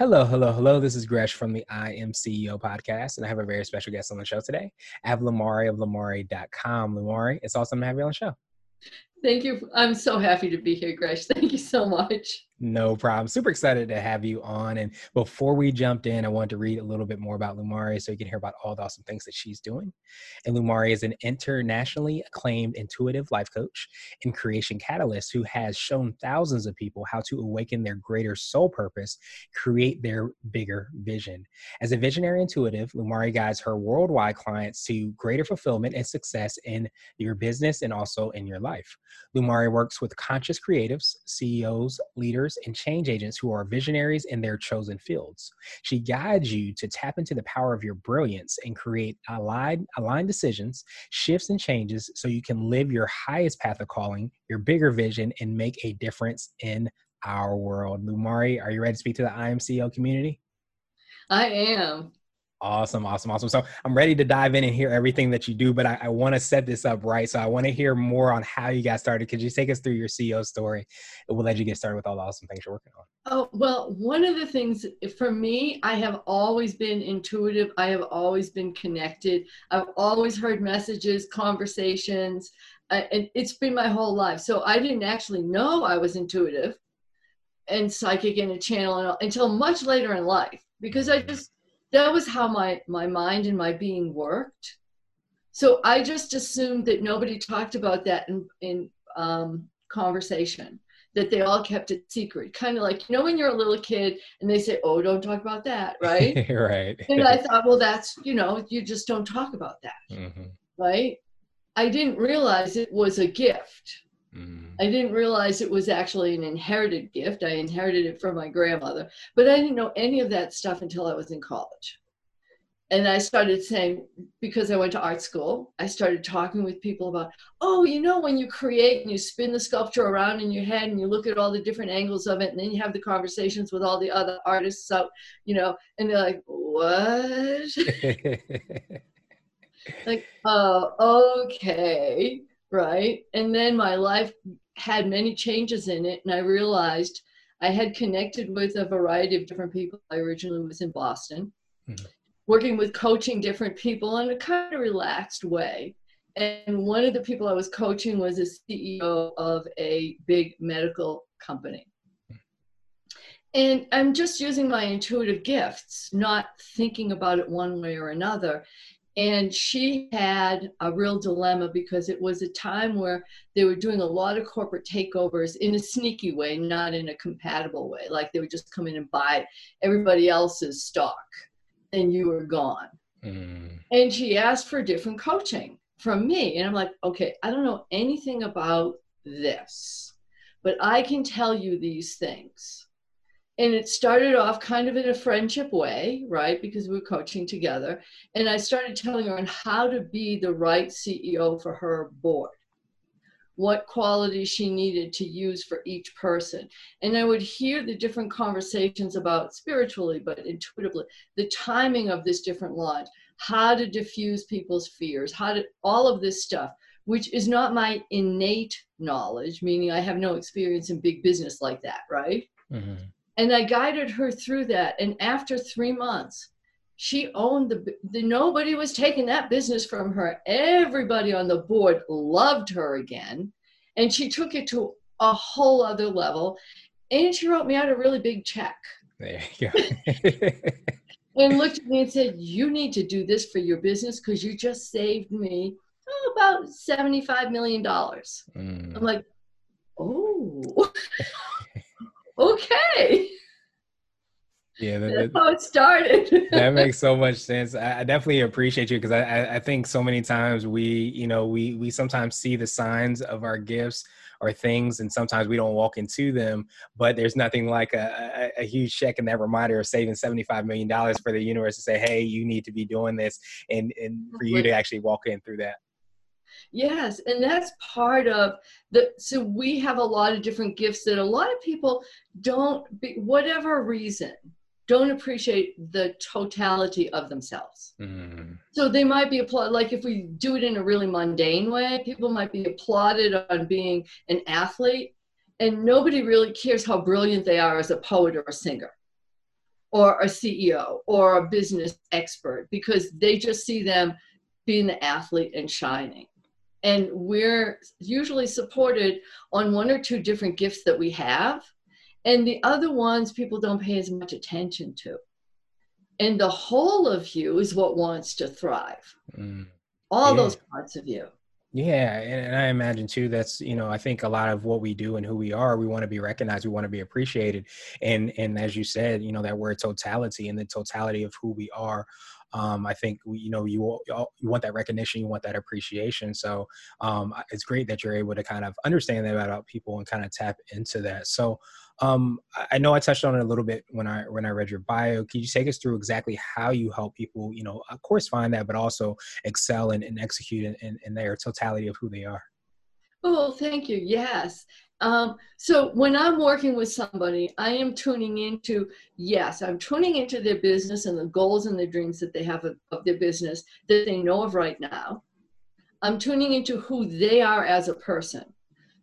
Hello, hello, hello. This is Gresh from the I Am CEO podcast, and I have a very special guest on the show today. I have Lumari of Lumari.com. Lamari, it's awesome to have you on the show. Thank you. I'm so happy to be here, Gresh. Thank you so much. No problem. Super excited to have you on. And before we jumped in, I wanted to read a little bit more about Lumari so you can hear about all the awesome things that she's doing. And Lumari is an internationally acclaimed intuitive life coach and creation catalyst who has shown thousands of people how to awaken their greater soul purpose, create their bigger vision. As a visionary intuitive, Lumari guides her worldwide clients to greater fulfillment and success in your business and also in your life. Lumari works with conscious creatives, CEOs, leaders, leaders and change agents who are visionaries in their chosen fields. She guides you to tap into the power of your brilliance and create aligned, aligned decisions, shifts, and changes so you can live your highest path of calling, your bigger vision, and make a difference in our world. Lumari, are you ready to speak to the I Am CEO community? I am. Awesome, awesome, awesome. So I'm ready to dive in and hear everything that you do, but I, I want to set this up right. So I want to hear more on how you got started. Could you take us through your CEO story? It will let you get started with all the awesome things you're working on. Oh, well, one of the things for me, I have always been intuitive. I have always been connected. I've always heard messages, conversations, uh, and it's been my whole life. So I didn't actually know I was intuitive and psychic and a channel until much later in life because I just that was how my my mind and my being worked. So i just assumed that nobody talked about that in in um, conversation that they all kept it secret. Kind of like you know when you're a little kid and they say oh don't talk about that right? Right. And i thought well that's you know you just don't talk about that mm-hmm. right? I didn't realize it was a gift Mm. I didn't realize it was actually an inherited gift. I inherited it from my grandmother, but I didn't know any of that stuff until I was in college. And I started saying, because I went to art school, I started talking with people about, oh, you know, when you create and you spin the sculpture around in your head and you look at all the different angles of it, and then you have the conversations with all the other artists out, you know, and they're like, what? like, oh, okay right? And then my life had many changes in it, and I realized I had connected with a variety of different people. I originally was in Boston, mm-hmm. working with coaching different people in a kind of relaxed way. And one of the people I was coaching was a CEO of a big medical company. And I'm just using my intuitive gifts, not thinking about it one way or another and she had a real dilemma because it was a time where they were doing a lot of corporate takeovers in a sneaky way, not in a compatible way. Like they would just come in and buy everybody else's stock and you were gone. Mm. And she asked for different coaching from me. And I'm like, okay, I don't know anything about this, but I can tell you these things and it started off kind of in a friendship way, right? Because we were coaching together. And I started telling her on how to be the right CEO for her board, what qualities she needed to use for each person. And I would hear the different conversations about spiritually, but intuitively, the timing of this different launch, how to diffuse people's fears, how to, all of this stuff which is not my innate knowledge, meaning I have no experience in big business like that, right? Mm-hmm. And I guided her through that. And after three months, she owned the, the nobody was taking that business from her. Everybody on the board loved her again. And she took it to a whole other level. And she wrote me out a really big check. There you go. and looked at me and said, You need to do this for your business because you just saved me oh, about $75 million. Mm. I'm like, Oh. okay. Yeah, that, that's how it started. that makes so much sense. I, I definitely appreciate you because I, I think so many times we, you know, we we sometimes see the signs of our gifts or things and sometimes we don't walk into them but there's nothing like a, a, a huge check and that reminder of saving 75 million dollars for the universe to say hey you need to be doing this and and for you to actually walk in through that Yes, and that's part of the. So we have a lot of different gifts that a lot of people don't, be, whatever reason, don't appreciate the totality of themselves. Mm. So they might be applauded, like if we do it in a really mundane way, people might be applauded on being an athlete, and nobody really cares how brilliant they are as a poet or a singer or a CEO or a business expert because they just see them being the athlete and shining and we're usually supported on one or two different gifts that we have. And the other ones people don't pay as much attention to. And the whole of you is what wants to thrive. Mm. all yeah. those parts of you. Yeah and i imagine too that's you know i think a lot of what we do and who we are we want to be recognized we want to be appreciated. And and as you said you know that word totality and the totality of who we are um, I think you know you you want that recognition, you want that appreciation. So um, it's great that you're able to kind of understand that about people and kind of tap into that. So um, I know I touched on it a little bit when I when I read your bio. Can you take us through exactly how you help people, you know, of course, find that, but also excel and, and execute in, in, in their totality of who they are? Oh, thank you. Yes. Um, so when I'm working with somebody, I am tuning into, yes, I'm tuning into their business and the goals and the dreams that they have of, of their business that they know of right now. I'm tuning into who they are as a person.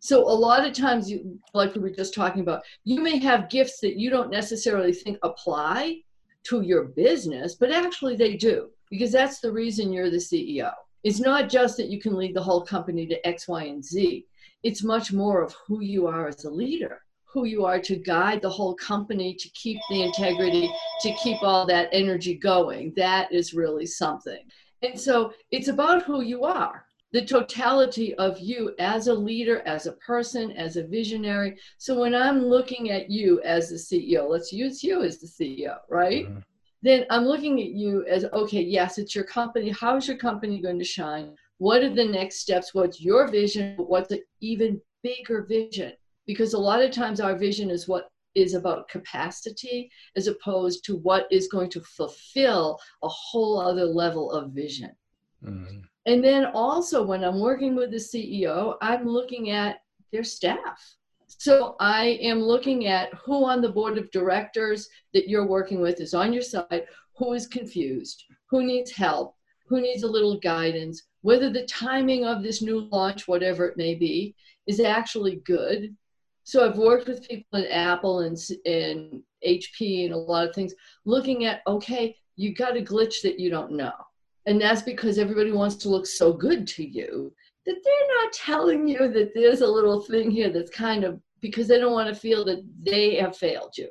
So a lot of times, you, like we were just talking about, you may have gifts that you don't necessarily think apply to your business, but actually they do, because that's the reason you're the CEO. It's not just that you can lead the whole company to X, Y, and Z. It's much more of who you are as a leader who you are to guide the whole company to keep the integrity to keep all that energy going. That is really something. And so it's about who you are the totality of you as a leader as a person as a visionary. So when i'm looking at you as the ceo let's use you as the ceo right? Mm-hmm. Then i'm looking at you as okay yes it's your company. How is your company going to shine? What are the next steps? What's your vision? What's an even bigger vision? Because a lot of times our vision is what is about capacity as opposed to what is going to fulfill a whole other level of vision. Mm-hmm. and then also when i'm working with the ceo i'm looking at their staff so i am looking at who on the board of directors that you're working with is on your side who is confused who needs help who needs a little guidance whether the timing of this new launch, whatever it may be, is actually good. So I've worked with people at Apple and, and HP and a lot of things, looking at, okay, you got a glitch that you don't know. And that's because everybody wants to look so good to you that they're not telling you that there's a little thing here that's kind of because they don't want to feel that they have failed you.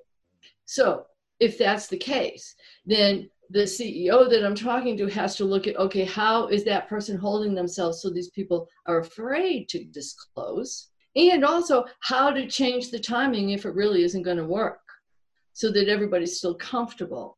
So if that's the case, then the CEO that I'm talking to has to look at okay, how is that person holding themselves so these people are afraid to disclose? And also how to change the timing if it really isn't going to work so that everybody's still comfortable.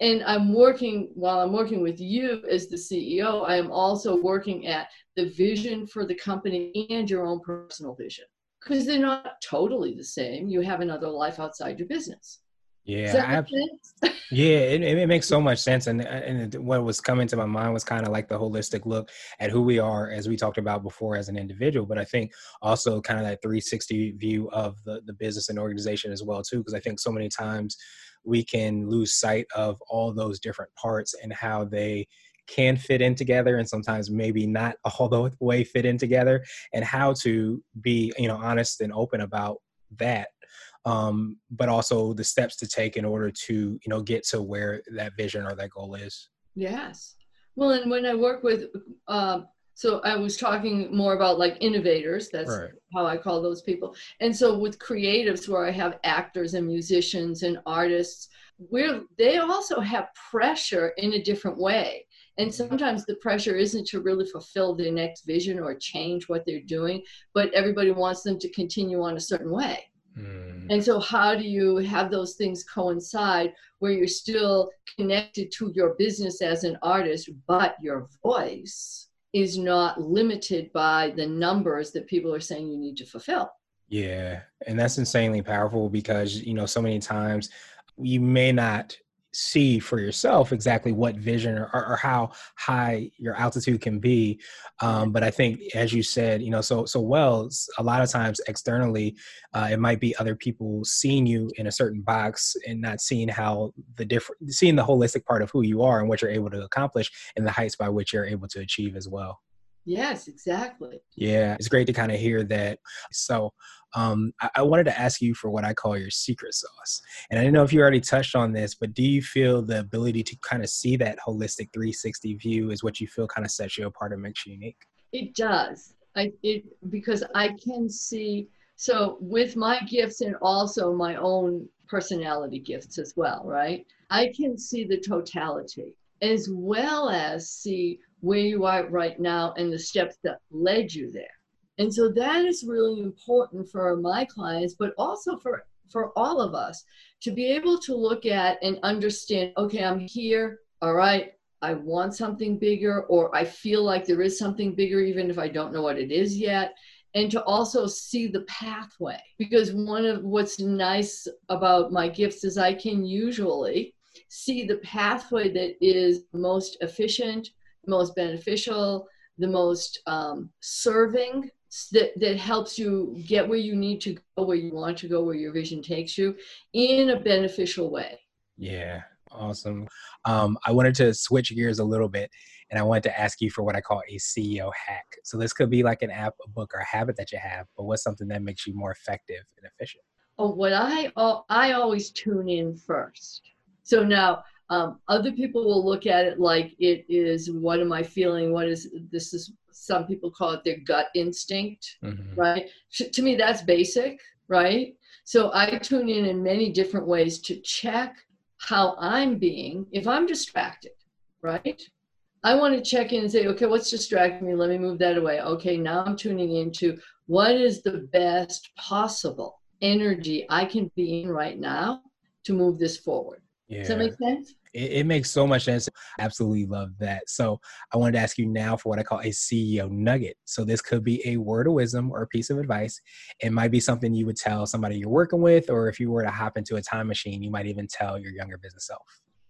And I'm working, while I'm working with you as the CEO, I am also working at the vision for the company and your own personal vision because they're not totally the same. You have another life outside your business. Yeah, yeah, it, it makes so much sense. And and what was coming to my mind was kind of like the holistic look at who we are, as we talked about before, as an individual. But I think also kind of that 360 view of the the business and organization as well too, because I think so many times we can lose sight of all those different parts and how they can fit in together and sometimes maybe not all the way fit in together and how to be you know honest and open about that. Um, but also the steps to take in order to you know get to where that vision or that goal is. Yes. Well and when i work with uh, so i was talking more about like innovators that's right. how i call those people and so with creatives where i have actors and musicians and artists where they also have pressure in a different way and mm-hmm. sometimes the pressure isn't to really fulfill their next vision or change what they're doing but everybody wants them to continue on a certain way Mm. And so, how do you have those things coincide where you're still connected to your business as an artist, but your voice is not limited by the numbers that people are saying you need to fulfill. Yeah, and that's insanely powerful because you know so many times you may not see for yourself exactly what vision or, or how high your altitude can be um, but i think as you said you know so so well a lot of times externally uh, it might be other people seeing you in a certain box and not seeing how the different seeing the holistic part of who you are and what you're able to accomplish and the heights by which you're able to achieve as well Yes, exactly. Yeah, it's great to kind of hear that. So, um, I, I, wanted to ask you for what I call your secret sauce. And I don't know if you already touched on this, but do you feel the ability to kind of see that holistic 360 view is what you feel kind of sets you apart and makes you unique? It does. I it because I can see so with my gifts and also my own personality gifts as well, right? I can see the totality as well as see where you are right now and the steps that led you there. And so that is really important for my clients, but also for, for all of us to be able to look at and understand okay, I'm here, all right, I want something bigger, or I feel like there is something bigger, even if I don't know what it is yet. And to also see the pathway. Because one of what's nice about my gifts is I can usually see the pathway that is most efficient, most beneficial, the most um, serving that, that helps you get where you need to go, where you want to go, where your vision takes you in a beneficial way. Yeah, awesome. Um, I wanted to switch gears a little bit and I wanted to ask you for what I call a CEO hack. So this could be like an app, a book, or a habit that you have, but what's something that makes you more effective and efficient? Oh, what I I always tune in first. So now um, other people will look at it like it is what am I feeling? What is this? Is some people call it their gut instinct, mm-hmm. right? To me, that's basic, right? So I tune in in many different ways to check how I'm being. If I'm distracted, right? I want to check in and say, okay, what's distracting me? Let me move that away. Okay, now I'm tuning into what is the best possible energy I can be in right now to move this forward. Yeah. Does that make sense? It, it, makes so much sense. Absolutely love that. So I wanted to ask you now for what I call a CEO nugget. So this could be a word of wisdom or a piece of advice. It might be something you would tell somebody you're working with, or if you were to hop into a time machine, you might even tell your younger business self.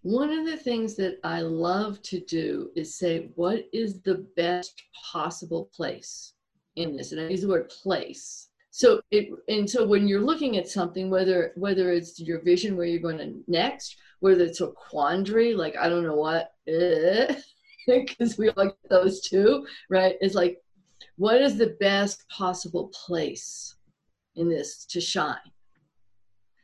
One of the things that I love to do is say, what is the best possible place in this? And I use the word place so it and so when you're looking at something whether whether it's your vision where you're going to next whether it's a quandary like i don't know what eh, because we like those two right? It's like what is the best possible place in this to shine?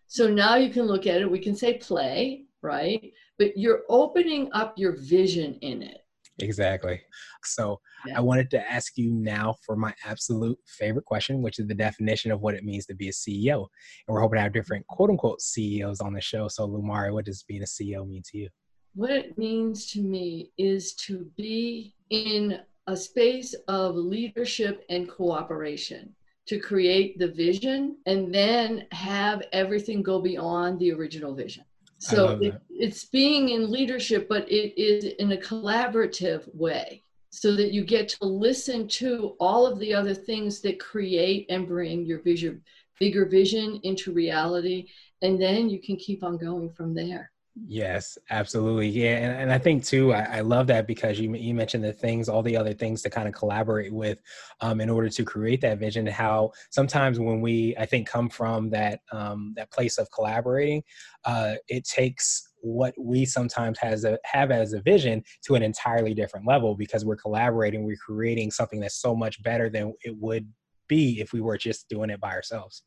So now you can look at it we can say play right? But you're opening up your vision in it Exactly. So yeah. I wanted to ask you now for my absolute favorite question, which is the definition of what it means to be a CEO. And we're hoping to have different quote unquote CEOs on the show. So Lumari, what does being a CEO mean to you? What it means to me is to be in a space of leadership and cooperation to create the vision and then have everything go beyond the original vision. So it, it's being in leadership, but it is in a collaborative way so that you get to listen to all of the other things that create and bring your vision, bigger vision into reality. And then you can keep on going from there. Yes, absolutely. Yeah, and, and I think too, I, I, love that because you you mentioned the things, all the other things to kind of collaborate with, um, in order to create that vision. How sometimes when we, I think, come from that um, that place of collaborating, uh, it takes what we sometimes has a, have as a vision to an entirely different level because we're collaborating, we're creating something that's so much better than it would be if we were just doing it by ourselves.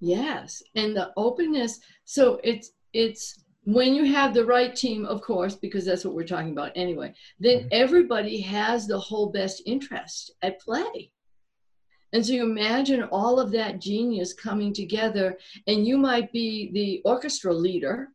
Yes, and the openness. So it's it's when you have the right team, of course, because that's what we're talking about anyway, then mm-hmm. everybody has the whole best interest at play. And so you imagine all of that genius coming together, and you might be the orchestra leader,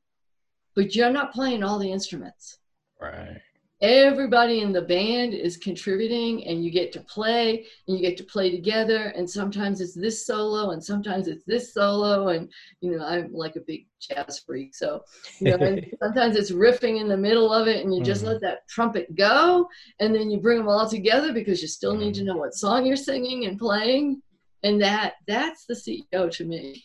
but you're not playing all the instruments. Right. Everybody in the band is contributing and you get to play and you get to play together and sometimes it's this solo and sometimes it's this solo and you know i'm like a big jazz freak so you know sometimes it's riffing in the middle of it and you just mm-hmm. let that trumpet go and then you bring them all together because you still need to mm-hmm. know what song you're singing and playing and that that's the ceo to me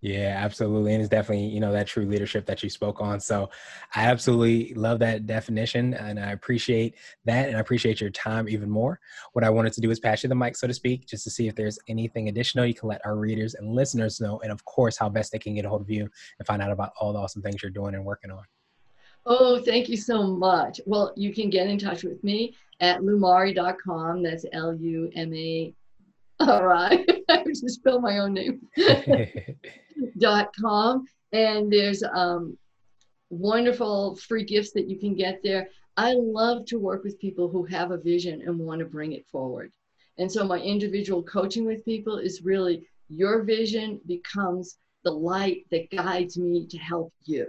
yeah, absolutely. And it's definitely, you know, that true leadership that you spoke on. So I absolutely love that definition and I appreciate that and I appreciate your time even more. What I wanted to do is pass you the mic, so to speak, just to see if there's anything additional you can let our readers and listeners know. And of course, how best they can get a hold of you and find out about all the awesome things you're doing and working on. Oh, thank you so much. Well, you can get in touch with me at lumari.com. That's L U M A. All right. I just spell my own name. dot com. And there's um, wonderful free gifts that you can get there. I love to work with people who have a vision and want to bring it forward. And so my individual coaching with people is really your vision becomes the light that guides me to help you.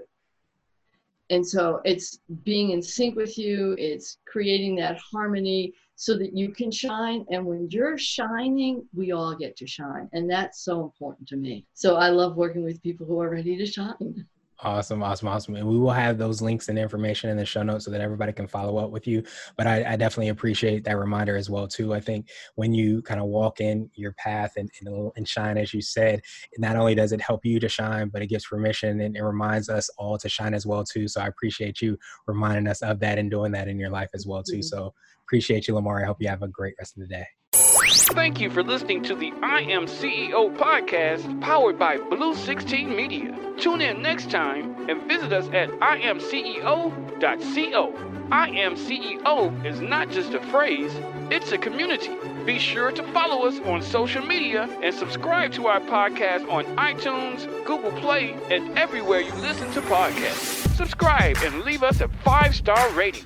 And so it's being in sync with you it's creating that harmony so that you can shine. And when you're shining, we all get to shine. And that's so important to me. So I love working with people who are ready to shine. Awesome, awesome, awesome. And we will have those links and information in the show notes so that everybody can follow up with you. But I, I definitely appreciate that reminder as well too. I think when you kind of walk in your path and, and, and shine, as you said, not only does it help you to shine, but it gives permission and it reminds us all to shine as well too. So I appreciate you reminding us of that and doing that in your life as well too. Mm-hmm. So Appreciate you, Lamar. I hope you have a great rest of the day. Thank you for listening to the I Am CEO podcast powered by Blue 16 Media. Tune in next time and visit us at imceo.co. I Am CEO is not just a phrase, it's a community. Be sure to follow us on social media and subscribe to our podcast on iTunes, Google Play, and everywhere you listen to podcasts. Subscribe and leave us a five star rating.